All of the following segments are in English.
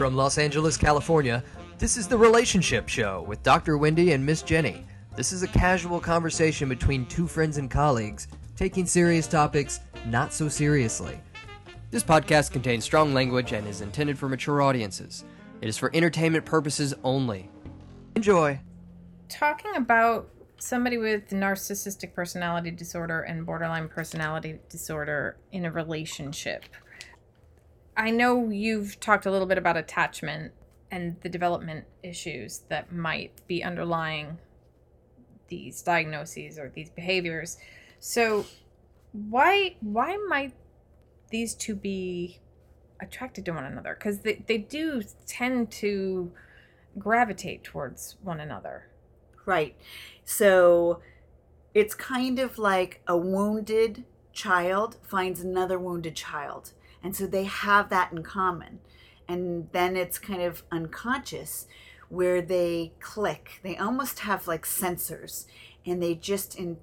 From Los Angeles, California, this is the Relationship Show with Dr. Wendy and Miss Jenni. This is a casual conversation between two friends and colleagues, taking serious topics not so seriously. This podcast contains strong language and is intended for mature audiences. It is for entertainment purposes only. Enjoy. Talking about somebody with narcissistic personality disorder and borderline personality disorder in a relationship. I know you've talked a little bit about attachment and the development issues that might be underlying these diagnoses or these behaviors. So why why might these two be attracted to one another? Because they, they do tend to gravitate towards one another. Right. So it's kind of like a wounded child finds another wounded child. And so they have that in common. And then it's kind of unconscious where they click. They almost have like sensors and they just in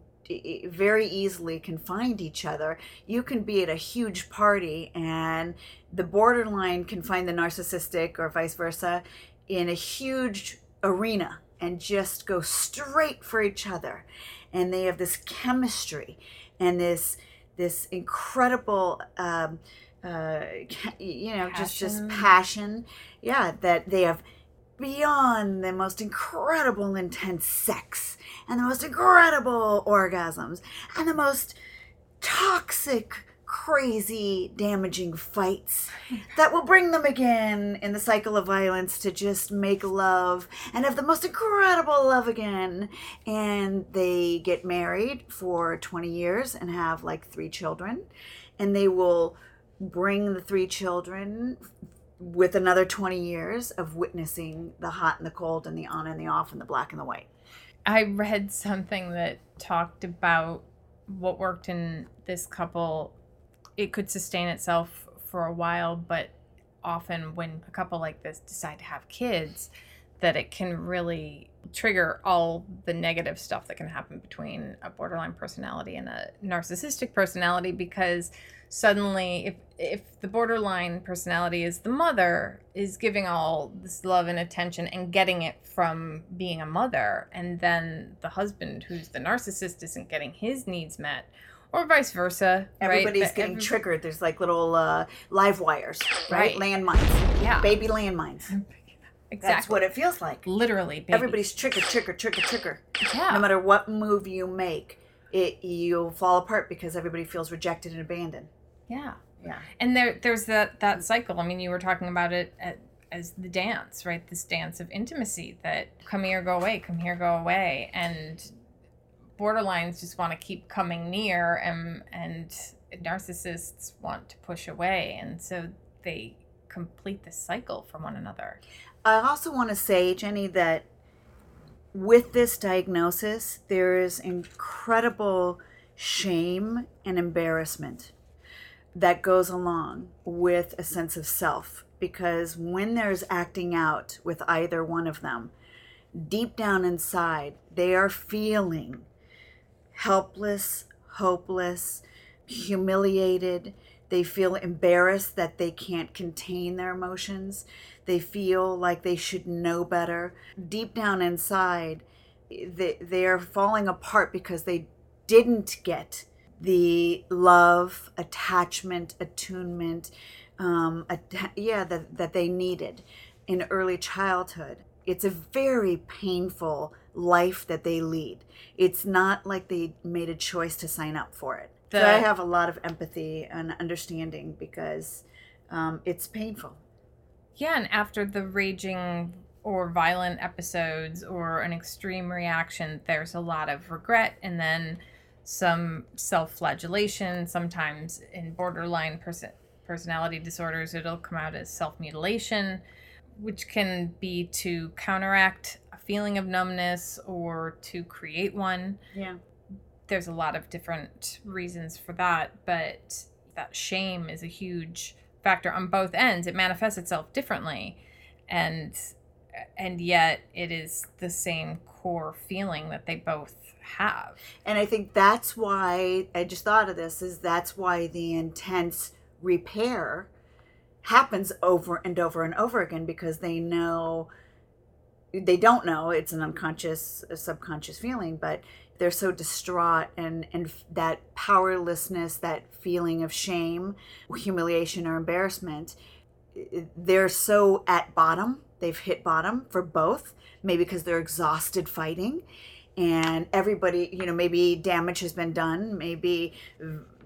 very easily can find each other. You can be at a huge party and the borderline can find the narcissistic or vice versa in a huge arena and just go straight for each other. And they have this chemistry and this this incredible um, uh, you know, passion. just just passion. Yeah, that they have beyond the most incredible intense sex and the most incredible orgasms and the most toxic crazy damaging fights that will bring them again in the cycle of violence to just make love and have the most incredible love again and they get married for 20 years and have like three children and they will bring the three children with another 20 years of witnessing the hot and the cold and the on and the off and the black and the white. I read something that talked about what worked in this couple. It could sustain itself for a while, but often when a couple like this decide to have kids, that it can really trigger all the negative stuff that can happen between a borderline personality and a narcissistic personality because suddenly if if the borderline personality is the mother is giving all this love and attention and getting it from being a mother and then the husband who's the narcissist isn't getting his needs met or vice versa everybody's right? getting triggered. There's like little uh, live wires right, right. landmines. Yeah. Baby landmines Exactly. That's what it feels like. Literally, baby. everybody's trigger, trigger, trigger, trigger. Yeah. No matter what move you make, it you'll fall apart because everybody feels rejected and abandoned. Yeah. Yeah. And there there's that that cycle. I mean, you were talking about it at, as the dance, right? This dance of intimacy that come here, go away, come here, go away, and borderlines just want to keep coming near, and and narcissists want to push away, and so they complete this cycle from one another. I also want to say, Jenni, that with this diagnosis, there is incredible shame and embarrassment that goes along with a sense of self. Because when there's acting out with either one of them, deep down inside, they are feeling helpless, hopeless, humiliated. They feel embarrassed that they can't contain their emotions. They feel like they should know better. Deep down inside, they, they are falling apart because they didn't get the love, attachment, attunement, um, att- yeah, that, that they needed in early childhood. It's a very painful life that they lead. It's not like they made a choice to sign up for it. The, so I have a lot of empathy and understanding because um, it's painful. Yeah, and after the raging or violent episodes or an extreme reaction, there's a lot of regret and then some self flagellation. Sometimes in borderline pers- personality disorders, it'll come out as self mutilation, which can be to counteract a feeling of numbness or to create one. Yeah. There's a lot of different reasons for that, but that shame is a huge factor on both ends. It manifests itself differently, and and yet it is the same core feeling that they both have. And I think that's why I just thought of this is that's why the intense repair happens over and over and over again because they know they don't know it's an unconscious subconscious feeling but they're so distraught and and that powerlessness that feeling of shame humiliation or embarrassment they're so at bottom. They've hit bottom for both maybe because they're exhausted fighting and everybody you know maybe damage has been done maybe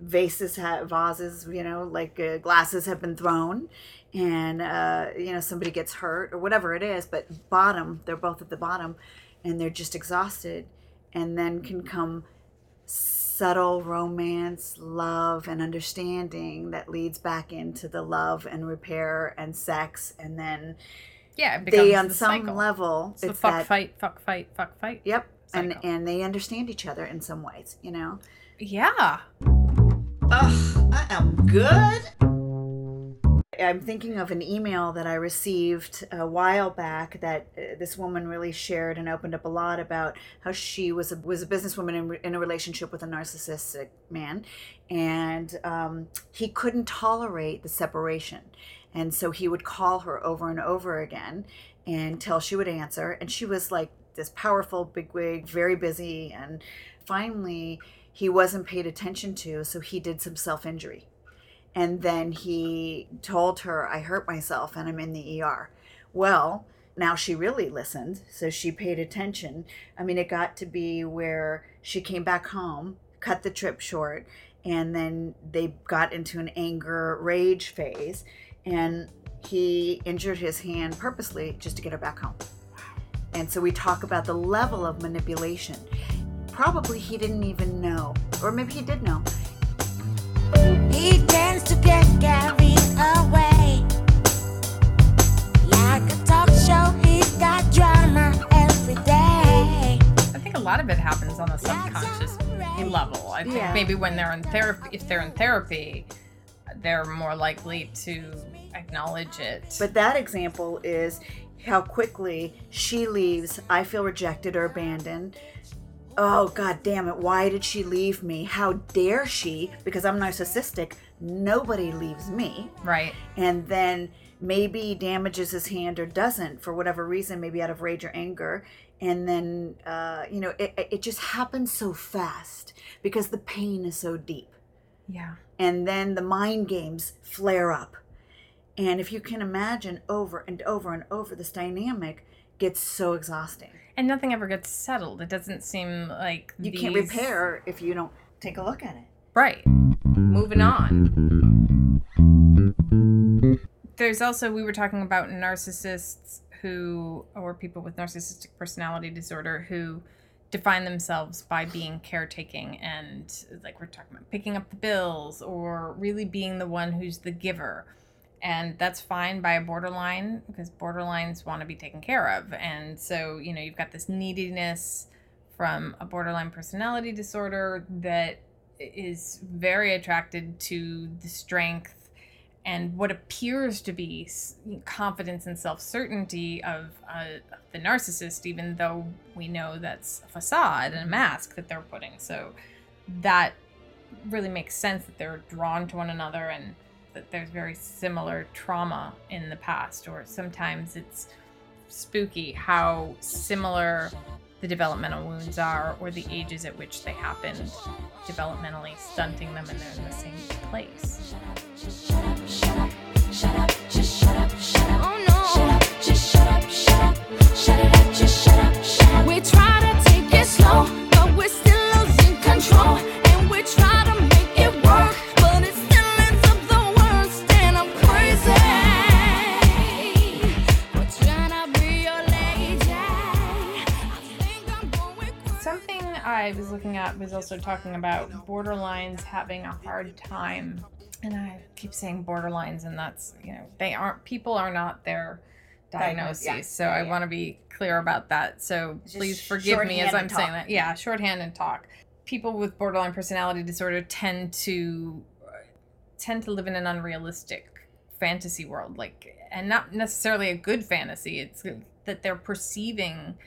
vases have vases you know like uh, glasses have been thrown and uh, you know somebody gets hurt or whatever it is but bottom they're both at the bottom and they're just exhausted and then can come subtle romance love and understanding that leads back into the love and repair and sex and then Yeah, it they on the some cycle. level It's the it's fuck that fight, fuck fight, fuck fight. yep and and they understand each other in some ways you know Yeah. Ugh, I am good. I'm thinking of an email that I received a while back that uh, this woman really shared and opened up a lot about how she was a, was a businesswoman in, in a relationship with a narcissistic man, and um, he couldn't tolerate the separation, and so he would call her over and over again until she would answer, and she was like this powerful bigwig, very busy, and finally he wasn't paid attention to, so he did some self injury. And then he told her, I hurt myself and I'm in the ER. Well, now she really listened, so she paid attention. I mean, it got to be where she came back home, cut the trip short, and then they got into an anger rage phase. And he injured his hand purposely just to get her back home. And so we talk about the level of manipulation. Probably he didn't even know, or maybe he did know. He tends to get carried away. Like a talk show, he's got drama every day. I think a lot of it happens on the subconscious level. I think maybe when they're in therapy, if they're in therapy, they're more likely to acknowledge it. But that example is how quickly she leaves. I feel rejected or abandoned. Oh, god damn it. Why did she leave me? How dare she? Because I'm narcissistic. Nobody leaves me. right. And then maybe damages his hand or doesn't for whatever reason, maybe out of rage or anger. And then, uh, you know, it, it just happens so fast because the pain is so deep Yeah. and then the mind games flare up. And if you can imagine over and over and over, this dynamic gets so exhausting. And nothing ever gets settled. It doesn't seem like You can't repair if you don't take a look at it. Right. Moving on. There's also, we were talking about narcissists who, or people with narcissistic personality disorder who define themselves by being caretaking and, like we're talking about, picking up the bills or really being the one who's the giver. And that's fine by a borderline because borderlines want to be taken care of. And so, you know, you've got this neediness from a borderline personality disorder that is very attracted to the strength and what appears to be confidence and self-certainty of, uh, of the narcissist even though we know that's a facade and a mask that they're putting. So that really makes sense that they're drawn to one another and that there's very similar trauma in the past or sometimes it's spooky how similar the developmental wounds are or the ages at which they happened developmentally stunting them and they're in the same place Oh. We try to take it slow, but we're still losing control. I was looking at was also talking about borderlines having a hard time. And i keep saying borderlines and that's you know they aren't people are not their diagnosis. Yeah. so i Yeah, want to be clear about that. So Just please forgive me as i'm and saying that. Yeah shorthand and talk. People with borderline personality disorder tend to tend to live in an unrealistic fantasy world like and not necessarily a good fantasy. It's that they're perceiving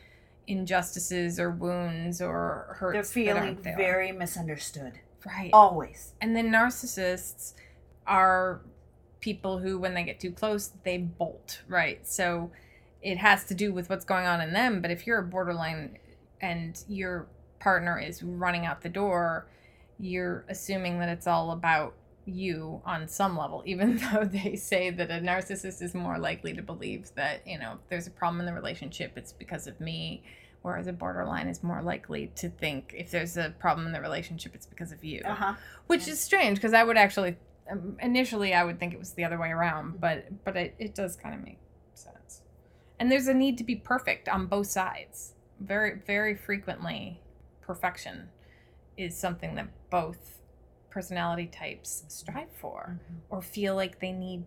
injustices or wounds or hurts They're feeling very misunderstood. right Always. and then narcissists are people who, when they get too close, they bolt, right? So it has to do with what's going on in them. But if you're a borderline and your partner is running out the door, you're assuming that it's all about you on some level, even though they say that a narcissist is more likely to believe that, you know, if there's a problem in the relationship, it's because of me. Whereas a borderline is more likely to think if there's a problem in the relationship, it's because of you. Uh-huh. Which is strange because I would actually, um, initially, I would think it was the other way around, but but it, it does kind of make sense. And there's a need to be perfect on both sides. Very, very frequently, perfection is something that both personality types strive for or feel like they need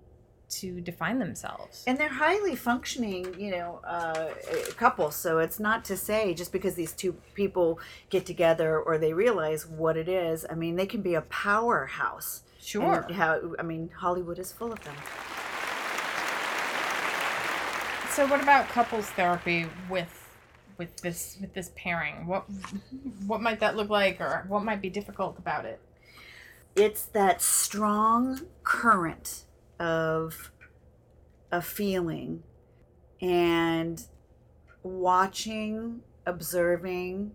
to define themselves. and they're highly functioning you know uh, couples so it's not to say just because these two people get together or they realize what it is i mean they can be a powerhouse sure. how i mean hollywood is full of them So what about couples therapy with with this with this pairing? What what might that look like or what might be difficult about it? It's that strong current of a feeling and watching observing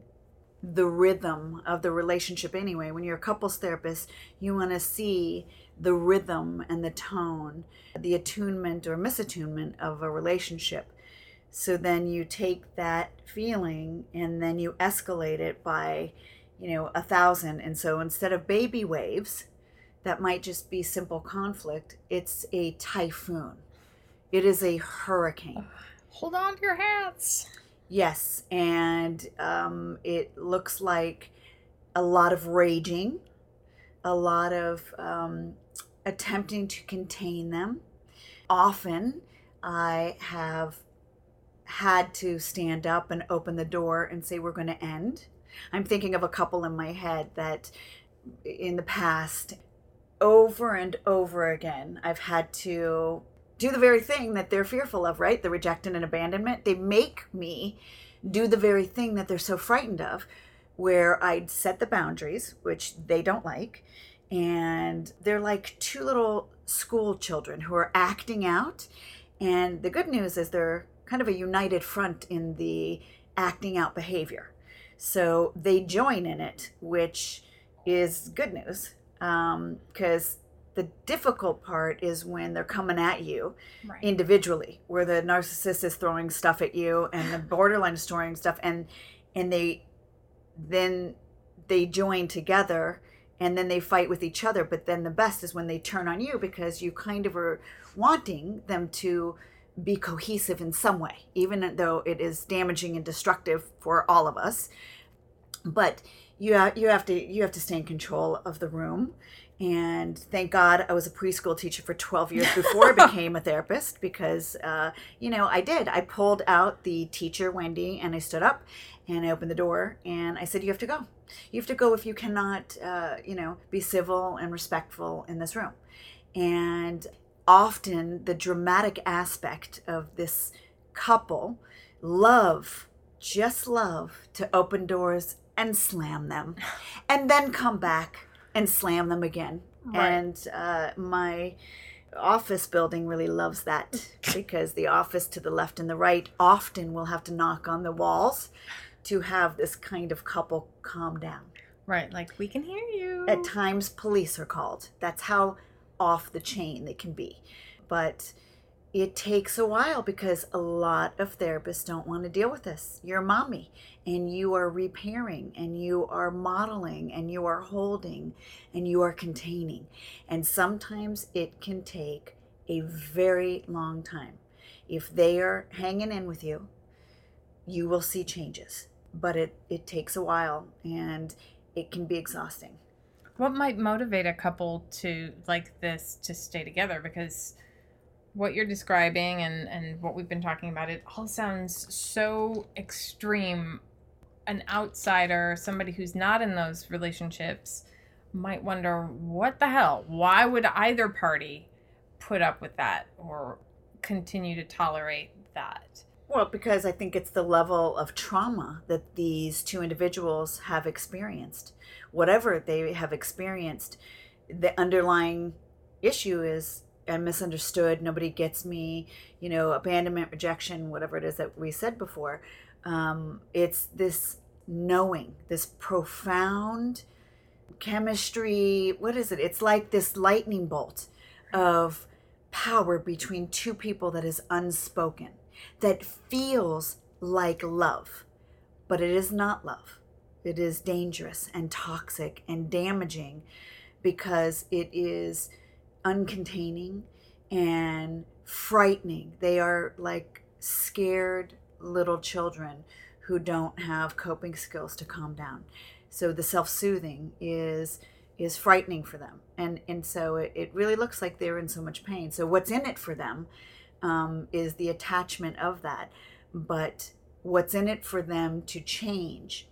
the rhythm of the relationship anyway. When you're a couples therapist you want to see the rhythm and the tone the attunement or misattunement of a relationship. So then you take that feeling and then you escalate it by you know a thousand and so instead of baby waves that might just be simple conflict it's a typhoon it is a hurricane Hold on to your hats. Yes, and um, it looks like a lot of raging, a lot of um, attempting to contain them. Often, I have had to stand up and open the door and say, We're going to end. I'm thinking of a couple in my head that in the past, over and over again, I've had to do the very thing that they're fearful of, right? The rejection and abandonment. They make me do the very thing that they're so frightened of, where I'd set the boundaries, which they don't like. And they're like two little school children who are acting out. And the good news is they're kind of a united front in the acting out behavior. So they join in it, which is good news. Um, because the difficult part is when they're coming at you Right. individually where the narcissist is throwing stuff at you and the borderline is throwing stuff and and they then they join together and then they fight with each other but then the best is when they turn on you because you kind of are wanting them to be cohesive in some way even though it is damaging and destructive for all of us. But you have, you have to you have to stay in control of the room. And thank god i was a preschool teacher for 12 years before i became a therapist because uh, you know i did. I pulled out the teacher wendy and i stood up and i opened the door and i said you have to go. You have to go if you cannot uh, you know be civil and respectful in this room. And often the dramatic aspect of this couple love just love to open doors and slam them and then come back and slam them again Right. and uh, my office building really loves that because the office to the left and the right often will have to knock on the walls to have this kind of couple calm down Right, like we can hear you. at times police are called that's how off the chain they can be. But it takes a while because a lot of therapists don't want to deal with this. You're mommy and you are repairing and you are modeling and you are holding and you are containing. And sometimes it can take a very long time. If they are hanging in with you you will see changes. But it it takes a while and it can be exhausting What might motivate a couple to like this to stay together? Because what you're describing and and what we've been talking about, it all sounds so extreme. An outsider, somebody who's not in those relationships, might wonder what the hell. Why would either party put up with that or continue to tolerate that? Well, because I think it's the level of trauma that these two individuals have experienced. Whatever they have experienced, the underlying issue is I'm misunderstood. Nobody gets me. You know, abandonment, rejection, whatever it is that we said before. Um, it's this knowing, this profound chemistry. What is it? It's like this lightning bolt of power between two people that is unspoken, that feels like love, but it is not love. It is dangerous and toxic and damaging because it is uncontaining and frightening. They are like scared little children who don't have coping skills to calm down. So the self-soothing is is frightening for them, and and so it, it really looks like they're in so much pain. So what's in it for them um, is the attachment of that, but what's in it for them to change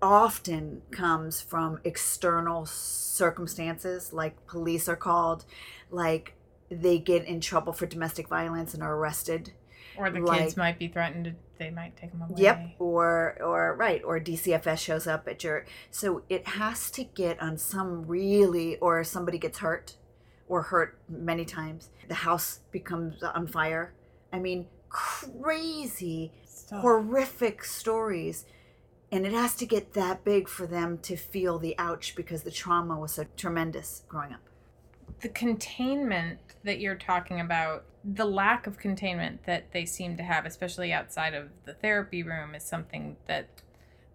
often comes from external circumstances like police are called like they get in trouble for domestic violence and are arrested Or the Like- kids might be threatened. They might take them away. Yep. Or or right. Or DCFS shows up at your so it has to get on some really or somebody gets hurt or hurt many times. The house becomes on fire. I mean, crazy, horrific stories. And it has to get that big for them to feel the ouch because the trauma was so tremendous growing up. the containment that you're talking about, the lack of containment that they seem to have, especially outside of the therapy room, is something that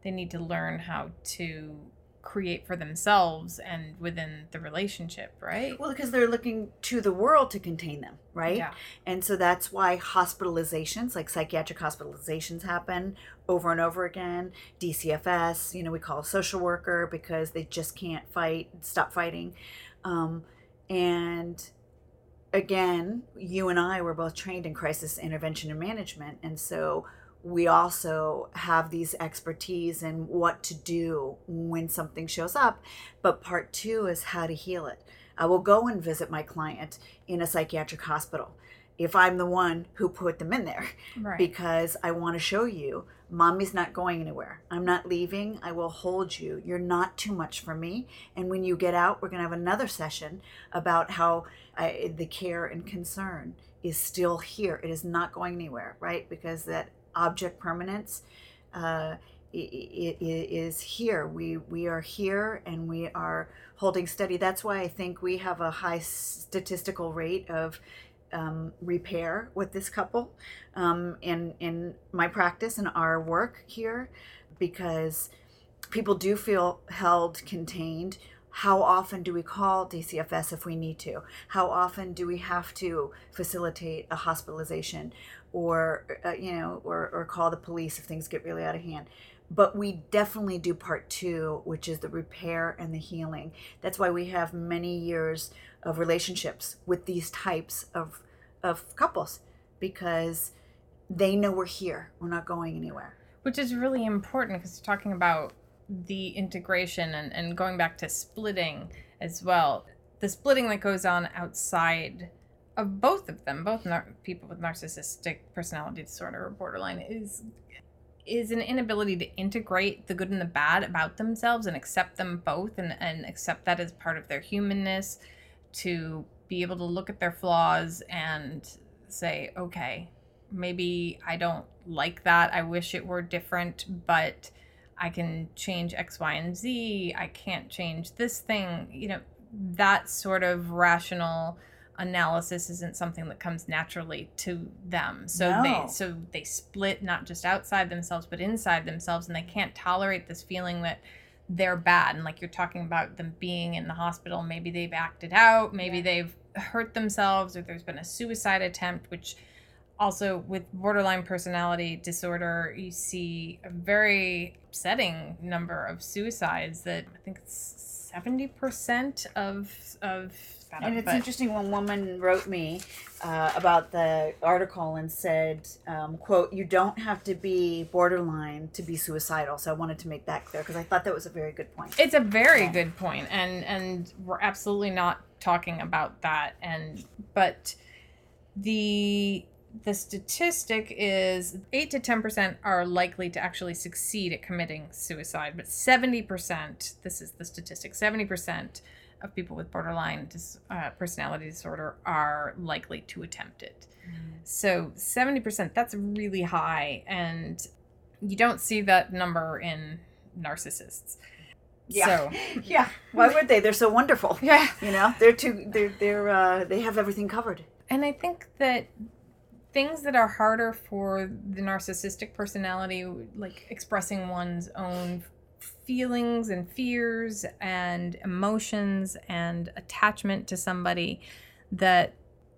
they need to learn how to create for themselves and within the relationship, right? Well, because they're looking to the world to contain them, right? Yeah. And so that's why hospitalizations, like psychiatric hospitalizations, happen over and over again. DCFS, you know, we call a social worker because they just can't fight, stop fighting. Um, and again, you and I were both trained in crisis intervention and management. And so we also have these expertise in what to do when something shows up. But part two is how to heal it. I will go and visit my client in a psychiatric hospital if I'm the one who put them in there Right. because I want to show you mommy's not going anywhere. I'm not leaving. I will hold you. You're not too much for me. And when you get out, we're going to have another session about how I, the care and concern is still here. It is not going anywhere, right? Because that object permanence uh, is here. We we are here and we are holding steady. That's why I think we have a high statistical rate of um, repair with this couple um, in in my practice and our work here because people do feel held contained how often do we call DCFS if we need to? How often do we have to facilitate a hospitalization or uh, you know or, or call the police if things get really out of hand? But we definitely do part two which is the repair and the healing. That's why we have many years of relationships with these types of of couples because they know we're here. We're not going anywhere. Which is really important because you're talking about the integration and, and going back to splitting as well. The splitting that goes on outside of both of them, both nar- people with narcissistic personality disorder or borderline, is is an inability to integrate the good and the bad about themselves and accept them both and, and accept that as part of their humanness to be able to look at their flaws and say okay maybe i don't like that i wish it were different but i can change x y and z i can't change this thing you know that sort of rational analysis isn't something that comes naturally to them so No. they so they split not just outside themselves but inside themselves and they can't tolerate this feeling that they're bad and like you're talking about them being in the hospital maybe they've acted out maybe Yeah. they've hurt themselves or there's been a suicide attempt which also with borderline personality disorder you see a very upsetting number of suicides that i think it's 70% of of and it's but- interesting one woman wrote me uh, about the article and said um, quote you don't have to be borderline to be suicidal so i wanted to make that clear because i thought that was a very good point It's a very Yeah. good point, and and we're absolutely not talking about that. And but the the statistic is eight to ten percent are likely to actually succeed at committing suicide, but seventy percent. This is the statistic. Seventy percent of people with borderline dis, uh, personality disorder are likely to attempt it. So 70%, that's really high. And you don't see that number in narcissists. Yeah. So, Yeah. Why would they? They're so wonderful. yeah. You know, they're too. They're they're uh, they have everything covered. And I think that things that are harder for the narcissistic personality, like expressing one's own feelings and fears and emotions and attachment to somebody, that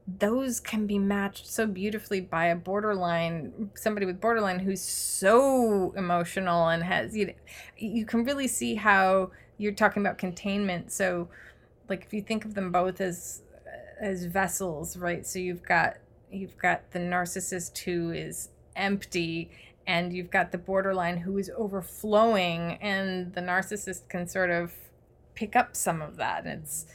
those can be matched so beautifully by a borderline somebody with borderline who's so emotional and has you know, you can really see how you're talking about containment. So like if you think of them both as as vessels right? So you've got you've got the narcissist who is empty and you've got the borderline who is overflowing and the narcissist can sort of pick up some of that and it's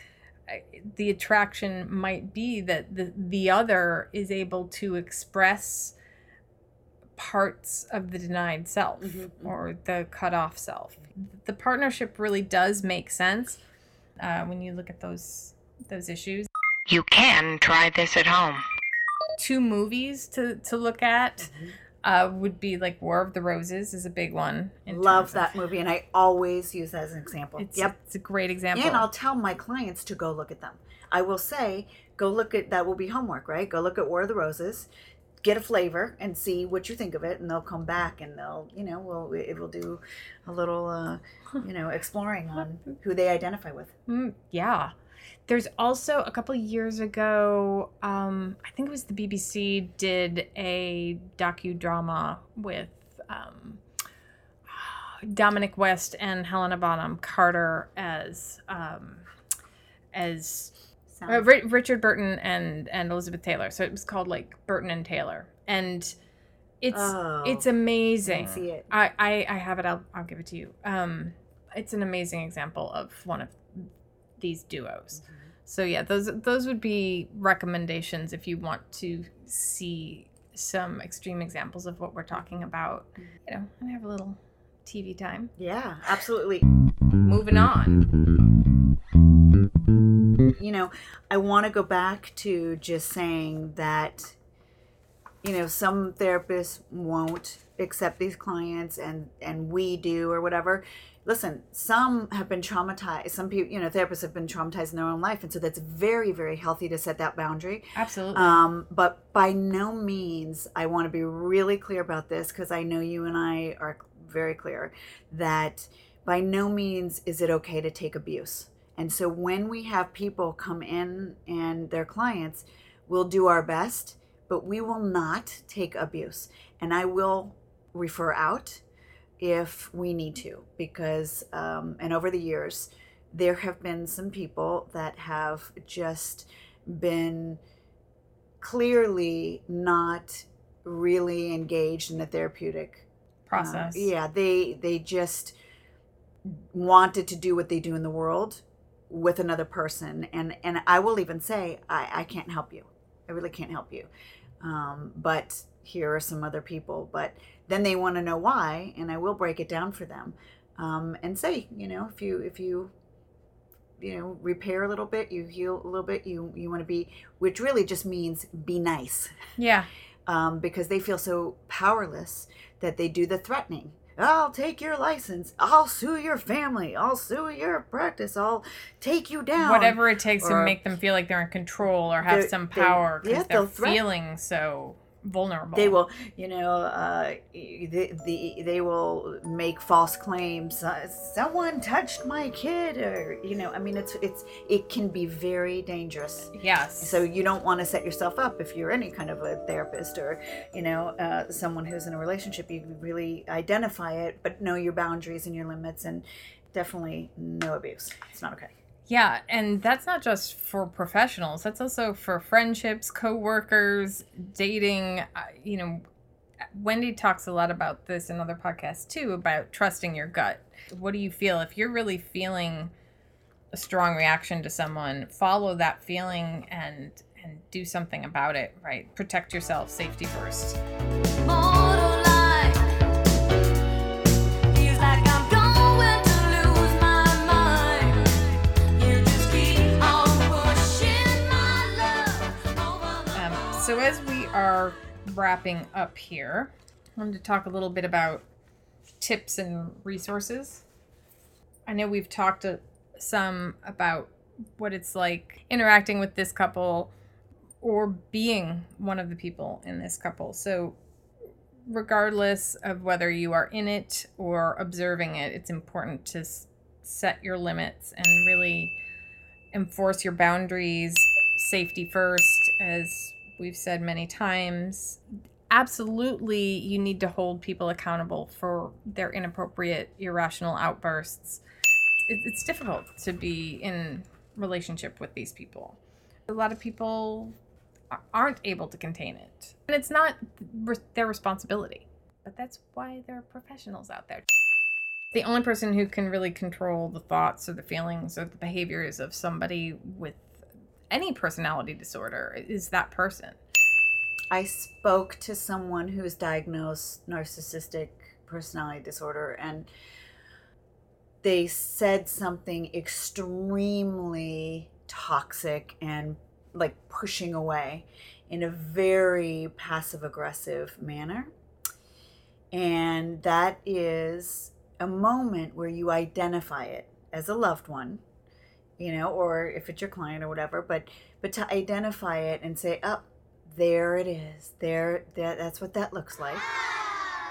the attraction might be that the the other is able to express parts of the denied self Mhm, mhm. or the cut off self. The partnership really does make sense uh, when you look at those those issues. You can try this at home. Two movies to to look at uh, would be like War of the Roses is a big one. Love that movie, and I always use that as an example. It's, yep. it's a great example. And I'll tell my clients to go look at them. I will say, go look at that will be homework, right? Go look at War of the Roses, get a flavor, and see what you think of it, and they'll come back and they'll, you know, we'll it will do a little, uh, you know, exploring on who they identify with. Mm, yeah. There's also a couple years ago, um, I think it was the BBC did a docudrama with um, Dominic West and Helena Bonham Carter as um, as uh, Ri- Richard Burton and and Elizabeth Taylor. So it was called like Burton and Taylor, and it's Oh, it's amazing. see it. I, I I have it. I'll I'll give it to you. Um, it's an amazing example of one of these duos. Mm-hmm. So yeah, those those would be recommendations if you want to see some extreme examples of what we're talking about. You know, and have a little TV time. Yeah, absolutely. Moving on. you know, I want to go back to just saying that, you know, some therapists won't accept these clients and and we do or whatever. Listen, some have been traumatized. Some people, you know, therapists have been traumatized in their own life, and so that's very, very healthy to set that boundary. Absolutely. Um, but by no means, I want to be really clear about this because I know you and I are very clear that by no means is it okay to take abuse. And so when we have people come in and their clients, we'll do our best, but we will not take abuse. And I will refer out if we need to because, um, and over the years, there have been some people that have just been clearly not really engaged in the therapeutic uh, Process. yeah, they they just wanted to do what they do in the world with another person, and and I will even say I I can't help you. I really can't help you. Um, but here are some other people. But then they want to know why, and I will break it down for them, um, and say you know if you if you you know repair a little bit you heal a little bit you you want to be which really just means be nice Yeah. um, because they feel so powerless that they do the threatening. I'll take your license. I'll sue your family. I'll sue your practice. I'll take you down. Whatever it takes to make them feel like they're in control or have some power because yeah, they're feeling so vulnerable. They will, you know, uh, the, the they will make false claims. Uh, Someone touched my kid, or you know, I mean, it's it's it can be very dangerous. Yes. So you don't want to set yourself up if you're any kind of a therapist or, you know, uh, someone who's in a relationship. You really identify it, but know your boundaries and your limits, and definitely no abuse. It's not okay. Yeah, and that's not just for professionals. That's also for friendships, coworkers, dating. Uh, you know, Wendy talks a lot about this in other podcasts too about trusting your gut. What do you feel if you're really feeling a strong reaction to someone? Follow that feeling and and do something about it. Right, protect yourself. Safety first. So, as we are wrapping up here, I wanted to talk a little bit about tips and resources. I know we've talked uh, some about what it's like interacting with this couple or being one of the people in this couple. So, regardless of whether you are in it or observing it, it's important to set your limits and really enforce your boundaries. Safety first, as we've said many times. Absolutely, you need to hold people accountable for their inappropriate, irrational outbursts. It- It's difficult to be in relationship with these people. A lot of people aren't able to contain it, and it's not their responsibility. But that's why there are professionals out there. The only person who can really control the thoughts or the feelings or the behaviors of somebody with any personality disorder is that person. I spoke to someone who is diagnosed narcissistic personality disorder and they said something extremely toxic and like pushing away in a very passive aggressive manner. And that is a moment where you identify it as a loved one, you know, or if it's your client or whatever, but but to identify it and say, "Up, there it is. There that that's what that looks like."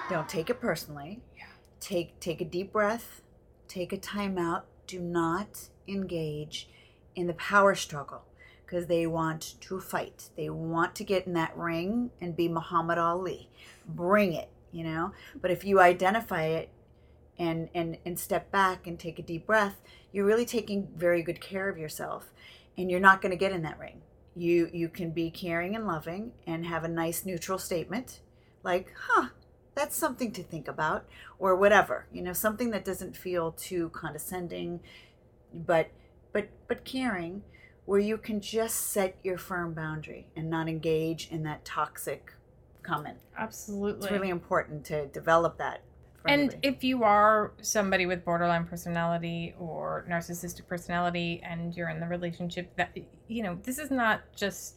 Don't take it personally. Yeah. Take take a deep breath. Take a time out. Do not engage in the power struggle because they want to fight. They want to get in that ring and be Muhammad Ali. Bring it, you know? But if you identify it and and and step back and take a deep breath, you're really taking very good care of yourself and you're not going to get in that ring. You you can be caring and loving and have a nice neutral statement like, "Huh, that's something to think about," or whatever. You know, something that doesn't feel too condescending, but but but caring where you can just set your firm boundary and not engage in that toxic comment. Absolutely. It's really important to develop that. For and if you are somebody with borderline personality or narcissistic personality and you're in the relationship that you know this is not just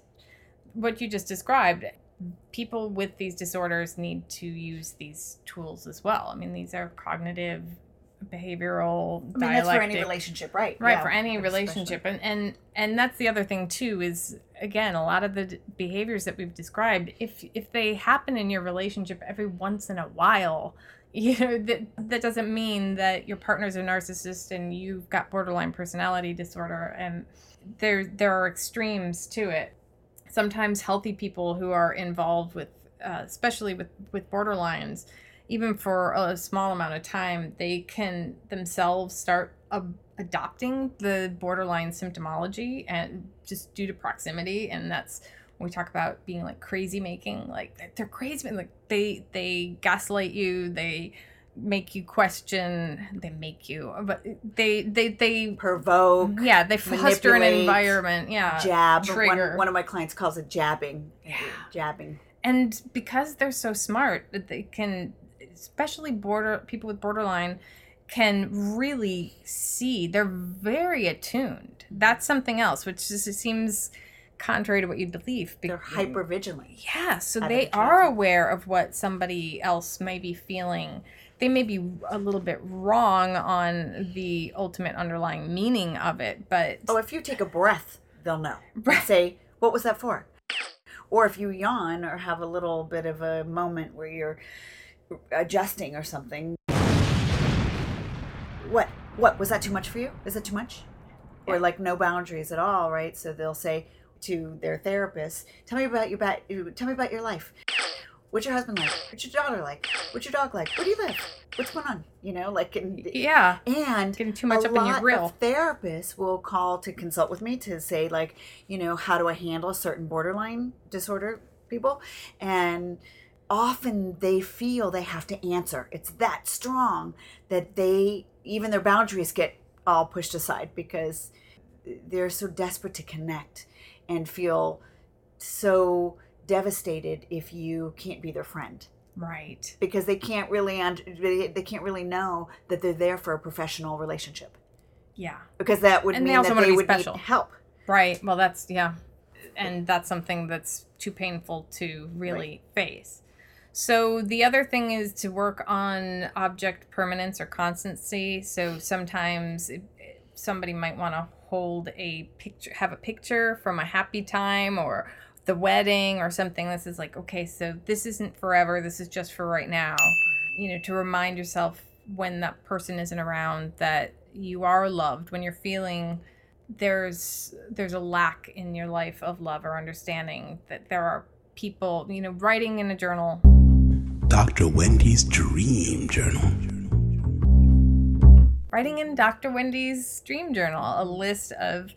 what you just described. People with these disorders need to use these tools as well. I mean these are cognitive behavioral I mean, that's for any relationship, right? right Yeah, for any especially. relationship. And and and that's the other thing too is again a lot of the d- behaviors that we've described if if they happen in your relationship every once in a while you know that that doesn't mean that your partner's a narcissist and you've got borderline personality disorder and there there are extremes to it. Sometimes healthy people who are involved with uh, especially with with borderlines even for a small amount of time they can themselves start ab- adopting the borderline symptomology and just due to proximity and that's we talk about being like crazy making like they're- crazy like they they gaslight you they make you question they make you but they they they provoke, yeah they foster an environment yeah jab. trigger. One, one of my clients calls it jabbing. Yeah. Jabbing. and because they're so smart that they can especially border people with borderline can really see they're very attuned that's something else which just seems contrary to what you'd believe They're hyper vigilant. yeah so they are aware of what somebody else may be feeling they may be a little bit wrong on the ultimate underlying meaning of it but Oh, if you take a breath, they'll know. Right. say, what was that for? Or if you yawn or have a little bit of a moment where you're adjusting or something. What? What? Was that too much for you? Is that too much? Or like no boundaries at all, right? So they'll say to their therapist, "Tell me about your ba- Tell me about your life. What's your husband like? What's your daughter like? What's your dog like? Where do you live? What's going on? You know, like and yeah and Getting too much up in your grill. Therapists will call to consult with me to say like, you know, how do I handle certain borderline disorder people, and often they feel they have to answer. It's that strong that they even their boundaries get all pushed aside because they're so desperate to connect and feel so devastated if you can't be their friend right because they can't really und- they they can't really know that they're there for a professional relationship yeah because that would And they mean also that they be would special. need help Right. Well, that's yeah. and that's something that's too painful to really face. So the other thing is to work on object permanence or constancy. So sometimes it, somebody might want to hold a picture, have a picture from a happy time or the wedding or something. This is like, okay, so this isn't forever. This is just for right now. You know, to remind yourself when that person isn't around that you are loved when you're feeling there's there's a lack in your life of love or understanding that there are people you know writing in a journal Dr. Wendy's Dream Journal. Writing in dr wendy's dream journal a list of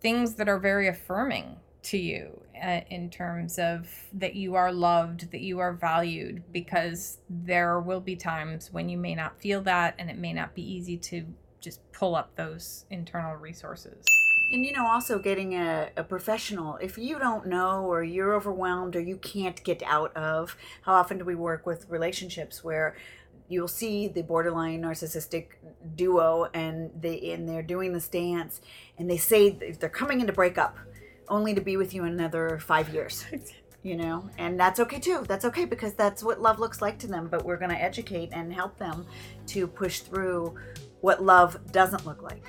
things that are very affirming to you uh, in terms of that you are loved that you are valued because there will be times when you may not feel that and it may not be easy to just pull up those internal resources And you know, also getting a, a professional. If you don't know, or you're overwhelmed, or you can't get out of, how often do we work with relationships where you'll see the borderline narcissistic duo and they and they're doing this dance and they say they're coming in to break up only to be with you another five years you know? And that's okay too. That's okay because that's what love looks like to them but we're going to educate and help them to push through what love doesn't look like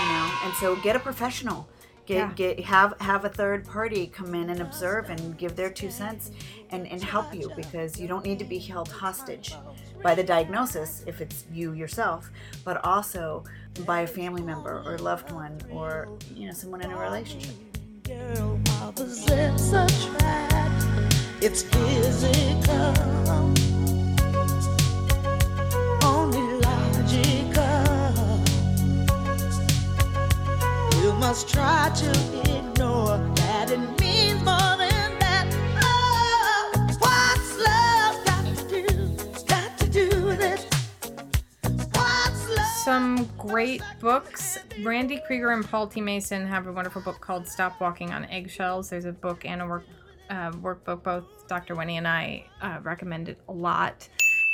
you know? And so get a professional get Yeah. get have have a third party come in and observe and give their two cents and and help you because you don't need to be held hostage by the diagnosis if it's you yourself but also by a family member or loved one or you know someone in a relationship Girl, must try to ignore that it means more than that. Oh, what's love got to do? Got to do with it. What's love? some great books. Randi Kreger and Paul T. Mason have a wonderful book called Stop Walking on Eggshells. There's a book and a work uh, workbook. Both Dr. Wendy and I uh, recommend it a lot.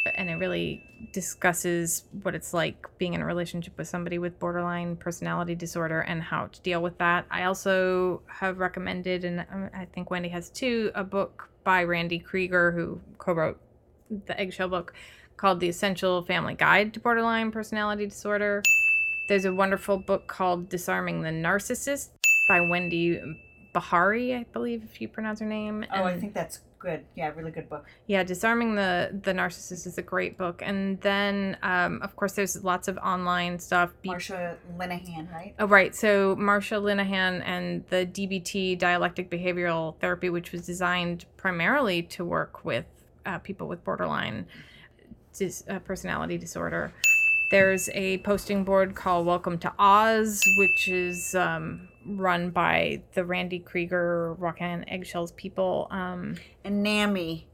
And it really discusses what it's like being in a relationship with somebody with borderline personality disorder and how to deal with that. I also have recommended, and um, I think Wendy has too, a book by Randi Kreger, who co wrote the eggshell book called The Essential Family Guide to Borderline Personality Disorder. There's a wonderful book called Disarming the Narcissist by Wendy Behary, I believe, if you pronounce her name. oh i think that's good yeah really good book yeah, Disarming the the Narcissist is a great book. And then, um, of course, there's lots of online stuff. Be- marsha linehan right Oh, right. So Marsha Linehan and the DBT, dialectic behavioral therapy, which was designed primarily to work with uh, people with borderline dis- uh, personality disorder. There's a posting board called Welcome to Oz, which is um, run by the Randi Kreger Rock and Eggshells people. Um, and NAMI,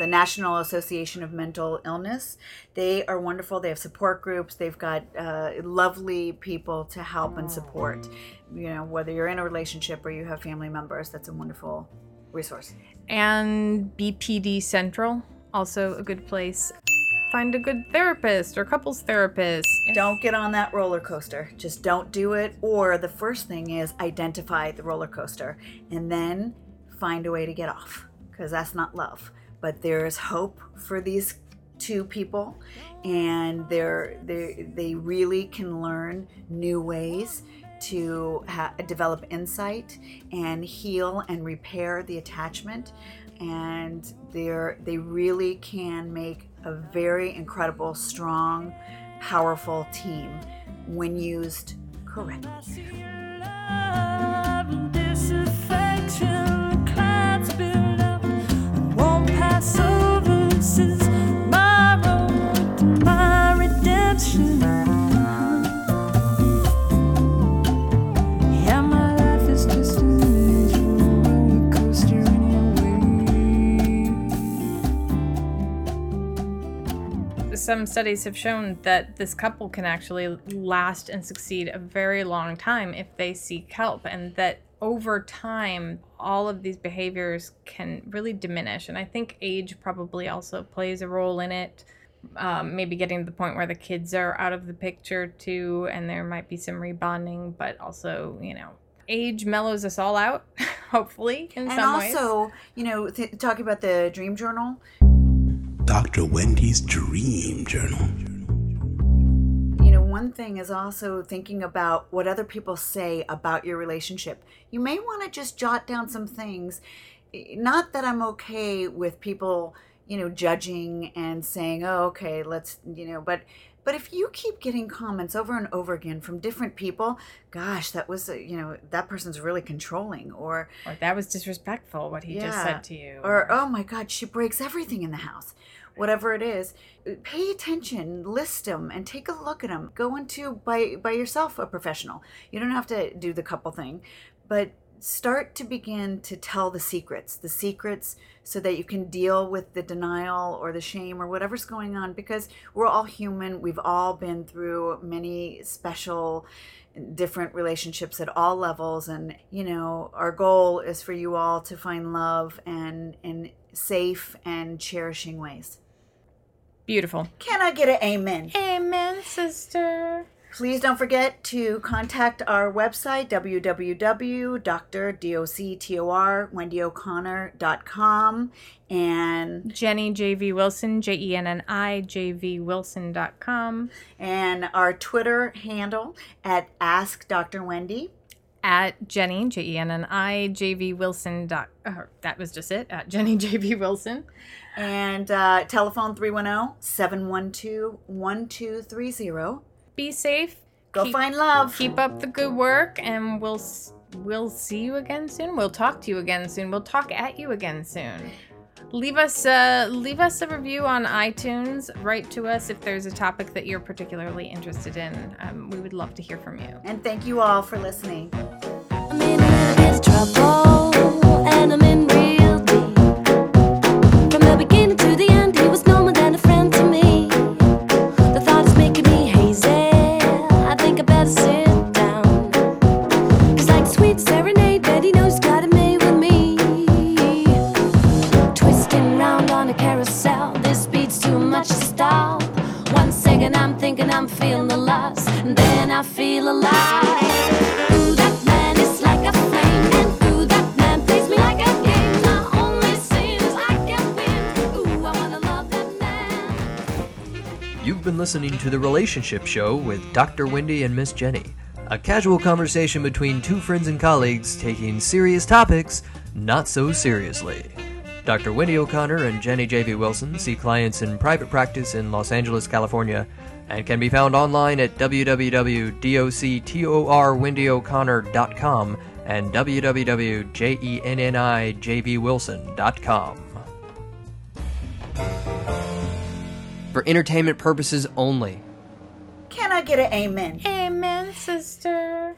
the National Association of Mental Illness. They are wonderful. They have support groups. They've got uh, lovely people to help and support. You know, whether you're in a relationship or you have family members, that's a wonderful resource. and BPD Central, also a good place. Find a good therapist or couples therapist. Don't get on that roller coaster. Just don't do it. Or the first thing is identify the roller coaster and then find a way to get off because that's not love. But there is hope for these two people and they're, they they really can learn new ways to ha- develop insight and heal and repair the attachment and they're they really can make a very incredible strong powerful team when used correctly Some studies have shown that this couple can actually last and succeed a very long time if they seek help, and that over time, all of these behaviors can really diminish. And I think age probably also plays a role in it. Um, maybe getting to the point where the kids are out of the picture too, and there might be some rebonding, but also, you know, age mellows us all out, hopefully, in and some ways. And also, you know, th- talking about the dream journal, Dr. Wendy's Dream Journal. you know, one thing is also thinking about what other people say about your relationship. You may want to just jot down some things. Not that I'm okay with people, you know, judging and saying, "Oh, okay, let's," you know, but but if you keep getting comments over and over again from different people, gosh, that was, a, you know, that person's really controlling or or that was disrespectful what he just said to you. or oh my god she breaks everything in the house. Whatever it is uh, pay attention list them and take a look at them go into by by yourself a professional. You don't have to do the couple thing. But start to begin to tell the secrets the secrets so that you can deal with the denial or the shame or whatever's going on because we're all human we've all been through many special different relationships at all levels and you know our goal is for you all to find love and in safe and cherishing ways Beautiful. can i get an amen Amen, sister. Please don't forget to contact our website www.dr.wendyoconnor.com and Jenni J.V. Wilson, J E N N I J V Wilson.com, and our twitter handle at ask dr wendy at Jenni, J E N N I J V Wilson. Dot, uh, that was just it, at Jenni J V Wilson. and uh, telephone 310-712-1230 Be safe. go Keep- find love Keep up the good work, and we'll we'll see you again soon. We'll talk to you again soon. We'll talk at you again soon. Leave us a, leave us a review on iTunes. Write to us if there's a topic that you're particularly interested in. Um, we would love to hear from you. and thank you all for listening listening to The Relationship Show with Dr. Wendy and Miss Jenni, a casual conversation between two friends and colleagues taking serious topics not so seriously. Dr. Wendy O'Connor and Jenni J.V. Wilson see clients in private practice in Los Angeles, California, and can be found online at www.doctorwendyo'connor.com and www.jennijvwilson.com. For entertainment purposes only. can i get an amen Amen, sister.